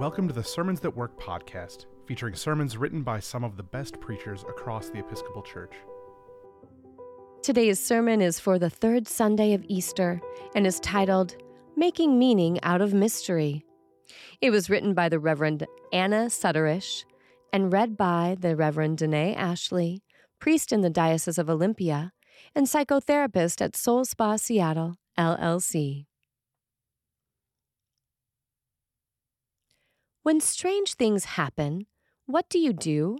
Welcome to the Sermons That Work podcast, featuring sermons written by some of the best preachers across the Episcopal Church. Today's sermon is for the third Sunday of Easter and is titled Making Meaning Out of Mystery. It was written by the Reverend Anna Sutterisch and read by the Reverend Danae Ashley, priest in the Diocese of Olympia and psychotherapist at Soul Spa Seattle, LLC. When strange things happen, what do you do?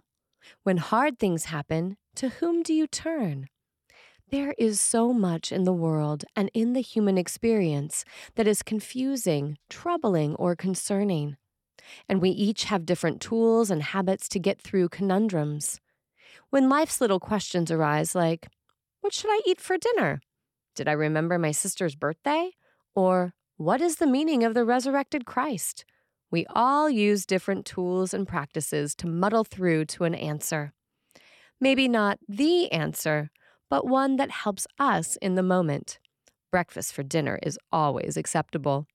When hard things happen, to whom do you turn? There is so much in the world and in the human experience that is confusing, troubling, or concerning. And we each have different tools and habits to get through conundrums. When life's little questions arise, like, What should I eat for dinner? Did I remember my sister's birthday? Or, What is the meaning of the resurrected Christ? We all use different tools and practices to muddle through to an answer. Maybe not the answer, but one that helps us in the moment. Breakfast for dinner is always acceptable.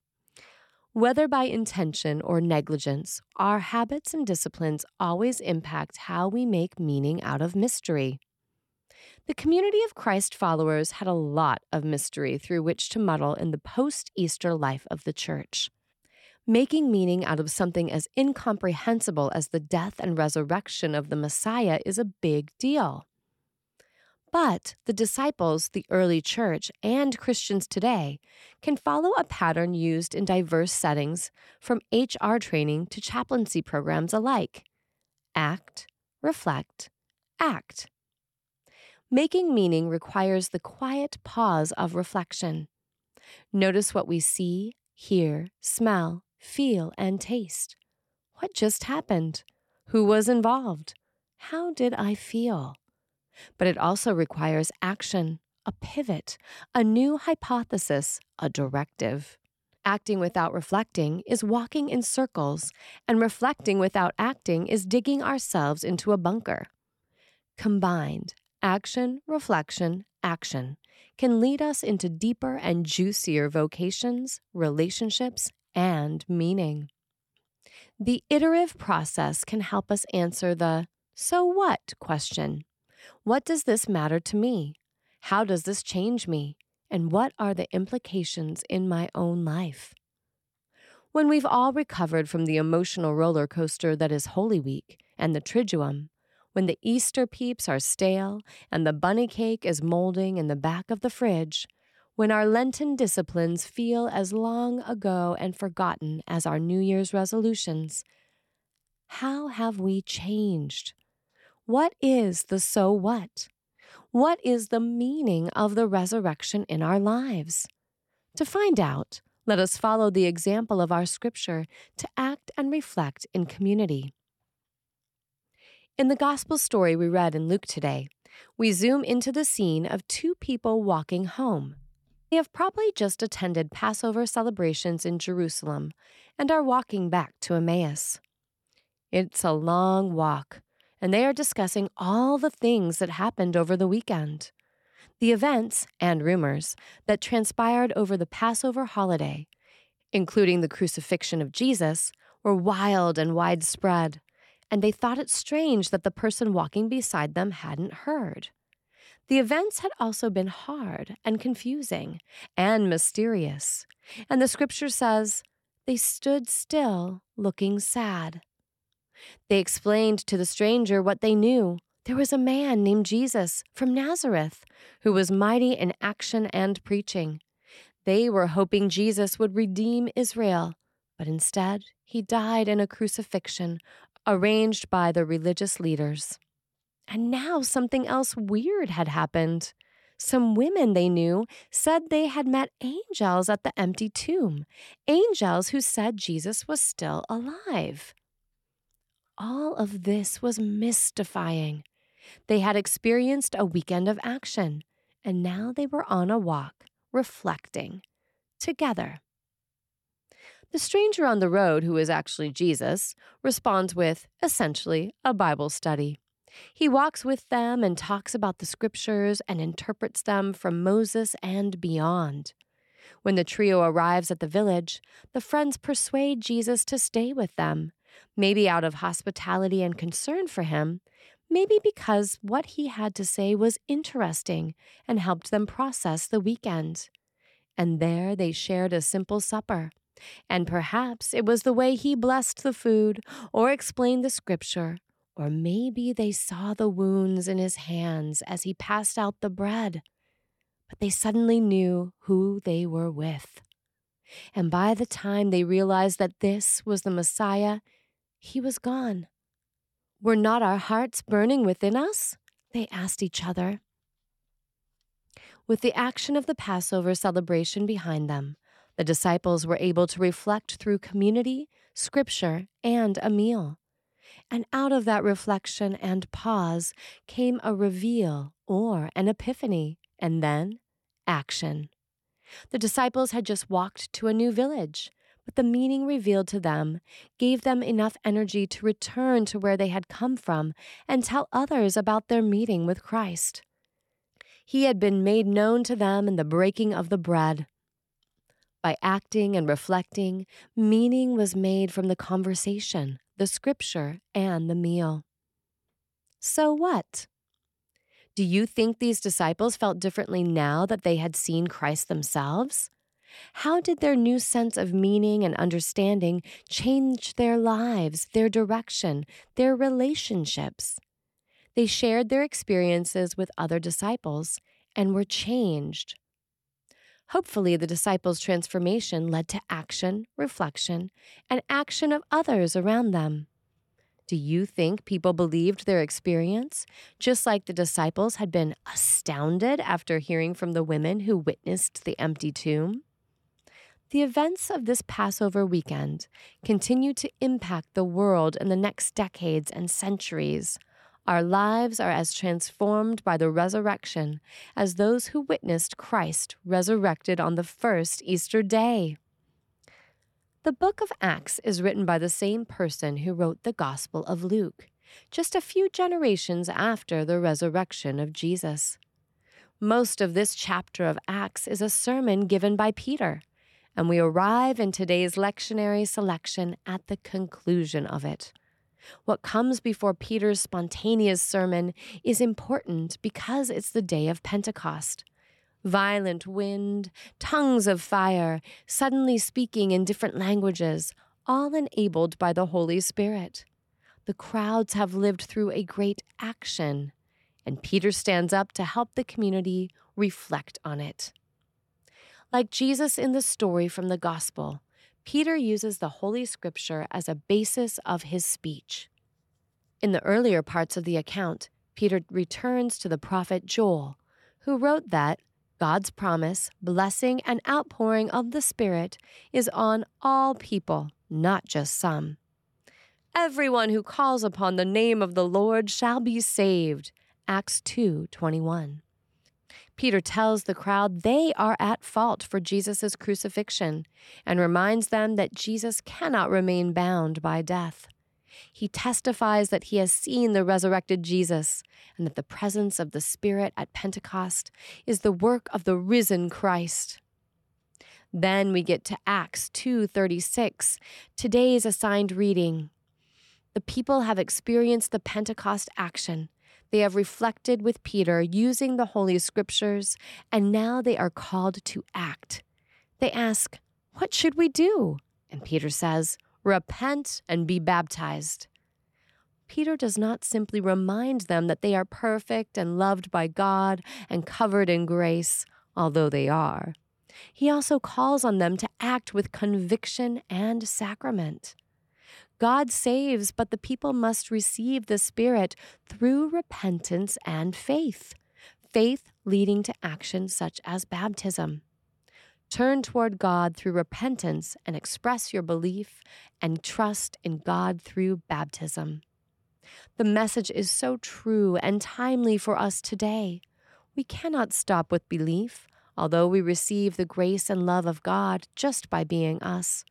Whether by intention or negligence, our habits and disciplines always impact how we make meaning out of mystery. The community of Christ followers had a lot of mystery through which to muddle in the post Easter life of the church. Making meaning out of something as incomprehensible as the death and resurrection of the Messiah is a big deal. But the disciples, the early church, and Christians today can follow a pattern used in diverse settings, from HR training to chaplaincy programs alike act, reflect, act. Making meaning requires the quiet pause of reflection. Notice what we see, hear, smell, feel, and taste. What just happened? Who was involved? How did I feel? But it also requires action, a pivot, a new hypothesis, a directive. Acting without reflecting is walking in circles, and reflecting without acting is digging ourselves into a bunker. Combined, action, reflection, action can lead us into deeper and juicier vocations, relationships, and meaning. The iterative process can help us answer the so what question. What does this matter to me? How does this change me? And what are the implications in my own life? When we've all recovered from the emotional roller coaster that is Holy Week and the Triduum, when the Easter peeps are stale and the bunny cake is molding in the back of the fridge, when our Lenten disciplines feel as long ago and forgotten as our New Year's resolutions, how have we changed? What is the so what? What is the meaning of the resurrection in our lives? To find out, let us follow the example of our scripture to act and reflect in community. In the gospel story we read in Luke today, we zoom into the scene of two people walking home. They have probably just attended Passover celebrations in Jerusalem and are walking back to Emmaus. It's a long walk, and they are discussing all the things that happened over the weekend. The events and rumors that transpired over the Passover holiday, including the crucifixion of Jesus, were wild and widespread, and they thought it strange that the person walking beside them hadn't heard. The events had also been hard and confusing and mysterious, and the scripture says, they stood still, looking sad. They explained to the stranger what they knew. There was a man named Jesus from Nazareth who was mighty in action and preaching. They were hoping Jesus would redeem Israel, but instead, he died in a crucifixion arranged by the religious leaders. And now something else weird had happened. Some women they knew said they had met angels at the empty tomb, angels who said Jesus was still alive. All of this was mystifying. They had experienced a weekend of action, and now they were on a walk, reflecting, together. The stranger on the road, who is actually Jesus, responds with, essentially, a Bible study. He walks with them and talks about the scriptures and interprets them from Moses and beyond. When the trio arrives at the village, the friends persuade Jesus to stay with them, maybe out of hospitality and concern for him, maybe because what he had to say was interesting and helped them process the weekend. And there they shared a simple supper. And perhaps it was the way he blessed the food or explained the scripture, or maybe they saw the wounds in his hands as he passed out the bread. But they suddenly knew who they were with. And by the time they realized that this was the Messiah, he was gone. Were not our hearts burning within us? They asked each other. With the action of the Passover celebration behind them, the disciples were able to reflect through community, scripture, and a meal. And out of that reflection and pause came a reveal or an epiphany, and then action. The disciples had just walked to a new village, but the meaning revealed to them gave them enough energy to return to where they had come from and tell others about their meeting with Christ. He had been made known to them in the breaking of the bread. By acting and reflecting, meaning was made from the conversation, the scripture, and the meal. So what? Do you think these disciples felt differently now that they had seen Christ themselves? How did their new sense of meaning and understanding change their lives, their direction, their relationships? They shared their experiences with other disciples and were changed. Hopefully, the disciples' transformation led to action, reflection, and action of others around them. Do you think people believed their experience, just like the disciples had been astounded after hearing from the women who witnessed the empty tomb? The events of this Passover weekend continue to impact the world in the next decades and centuries. Our lives are as transformed by the resurrection as those who witnessed Christ resurrected on the first Easter day. The book of Acts is written by the same person who wrote the Gospel of Luke, just a few generations after the resurrection of Jesus. Most of this chapter of Acts is a sermon given by Peter, and we arrive in today's lectionary selection at the conclusion of it. What comes before Peter's spontaneous sermon is important because it's the day of Pentecost. Violent wind, tongues of fire, suddenly speaking in different languages, all enabled by the Holy Spirit. The crowds have lived through a great action, and Peter stands up to help the community reflect on it. Like Jesus in the story from the Gospel, Peter uses the Holy Scripture as a basis of his speech. In the earlier parts of the account, Peter returns to the prophet Joel, who wrote that God's promise, blessing, and outpouring of the Spirit is on all people, not just some. Everyone who calls upon the name of the Lord shall be saved. Acts 2:21. Peter tells the crowd they are at fault for Jesus' crucifixion and reminds them that Jesus cannot remain bound by death. He testifies that he has seen the resurrected Jesus and that the presence of the Spirit at Pentecost is the work of the risen Christ. Then we get to Acts 2:36, today's assigned reading. The people have experienced the Pentecost action they have reflected with Peter using the Holy Scriptures, and now they are called to act. They ask, What should we do? And Peter says, Repent and be baptized. Peter does not simply remind them that they are perfect and loved by God and covered in grace, although they are. He also calls on them to act with conviction and sacrament. God saves, but the people must receive the Spirit through repentance and faith, faith leading to action such as baptism. Turn toward God through repentance and express your belief and trust in God through baptism. The message is so true and timely for us today. We cannot stop with belief, although we receive the grace and love of God just by being us.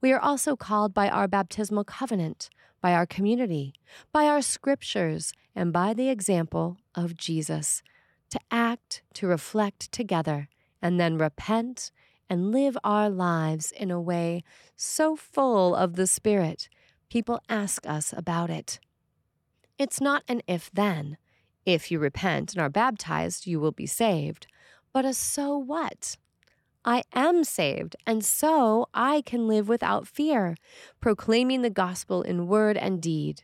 We are also called by our baptismal covenant, by our community, by our scriptures, and by the example of Jesus to act, to reflect together, and then repent and live our lives in a way so full of the Spirit, people ask us about it. It's not an if then. If you repent and are baptized, you will be saved. But a so what? I am saved, and so I can live without fear, proclaiming the gospel in word and deed.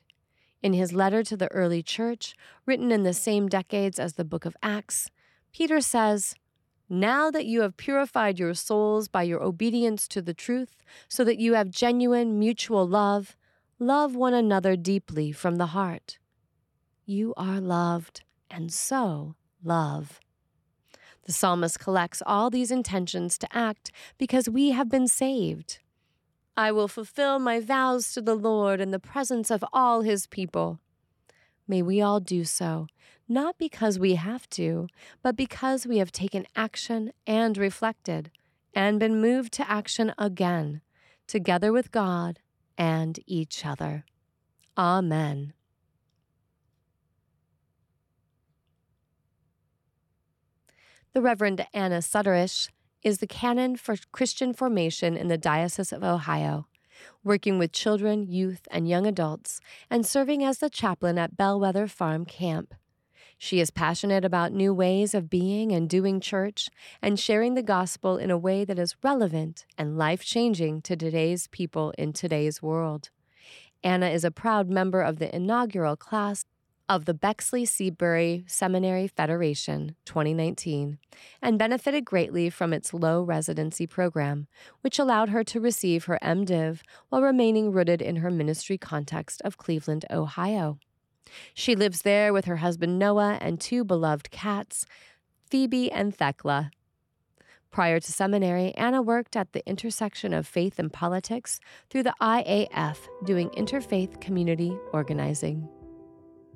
In his letter to the early church, written in the same decades as the book of Acts, Peter says, Now that you have purified your souls by your obedience to the truth, so that you have genuine mutual love, love one another deeply from the heart. You are loved, and so love. The psalmist collects all these intentions to act because we have been saved. I will fulfill my vows to the Lord in the presence of all his people. May we all do so, not because we have to, but because we have taken action and reflected, and been moved to action again, together with God and each other. Amen. The Reverend Anna Sutterisch is the canon for Christian formation in the Diocese of Ohio, working with children, youth, and young adults, and serving as the chaplain at Bellwether Farm Camp. She is passionate about new ways of being and doing church and sharing the gospel in a way that is relevant and life changing to today's people in today's world. Anna is a proud member of the inaugural class of the Bexley Seabury Seminary Federation 2019 and benefited greatly from its low residency program, which allowed her to receive her MDiv while remaining rooted in her ministry context of Cleveland, Ohio. She lives there with her husband Noah and two beloved cats, Phoebe and Thekla. Prior to seminary, Anna worked at the intersection of faith and politics through the IAF, doing interfaith community organizing.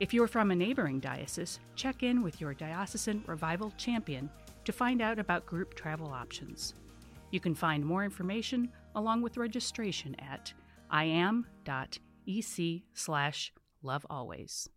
If you're from a neighboring diocese, check in with your diocesan revival champion to find out about group travel options. You can find more information along with registration at iam.ec slash lovealways.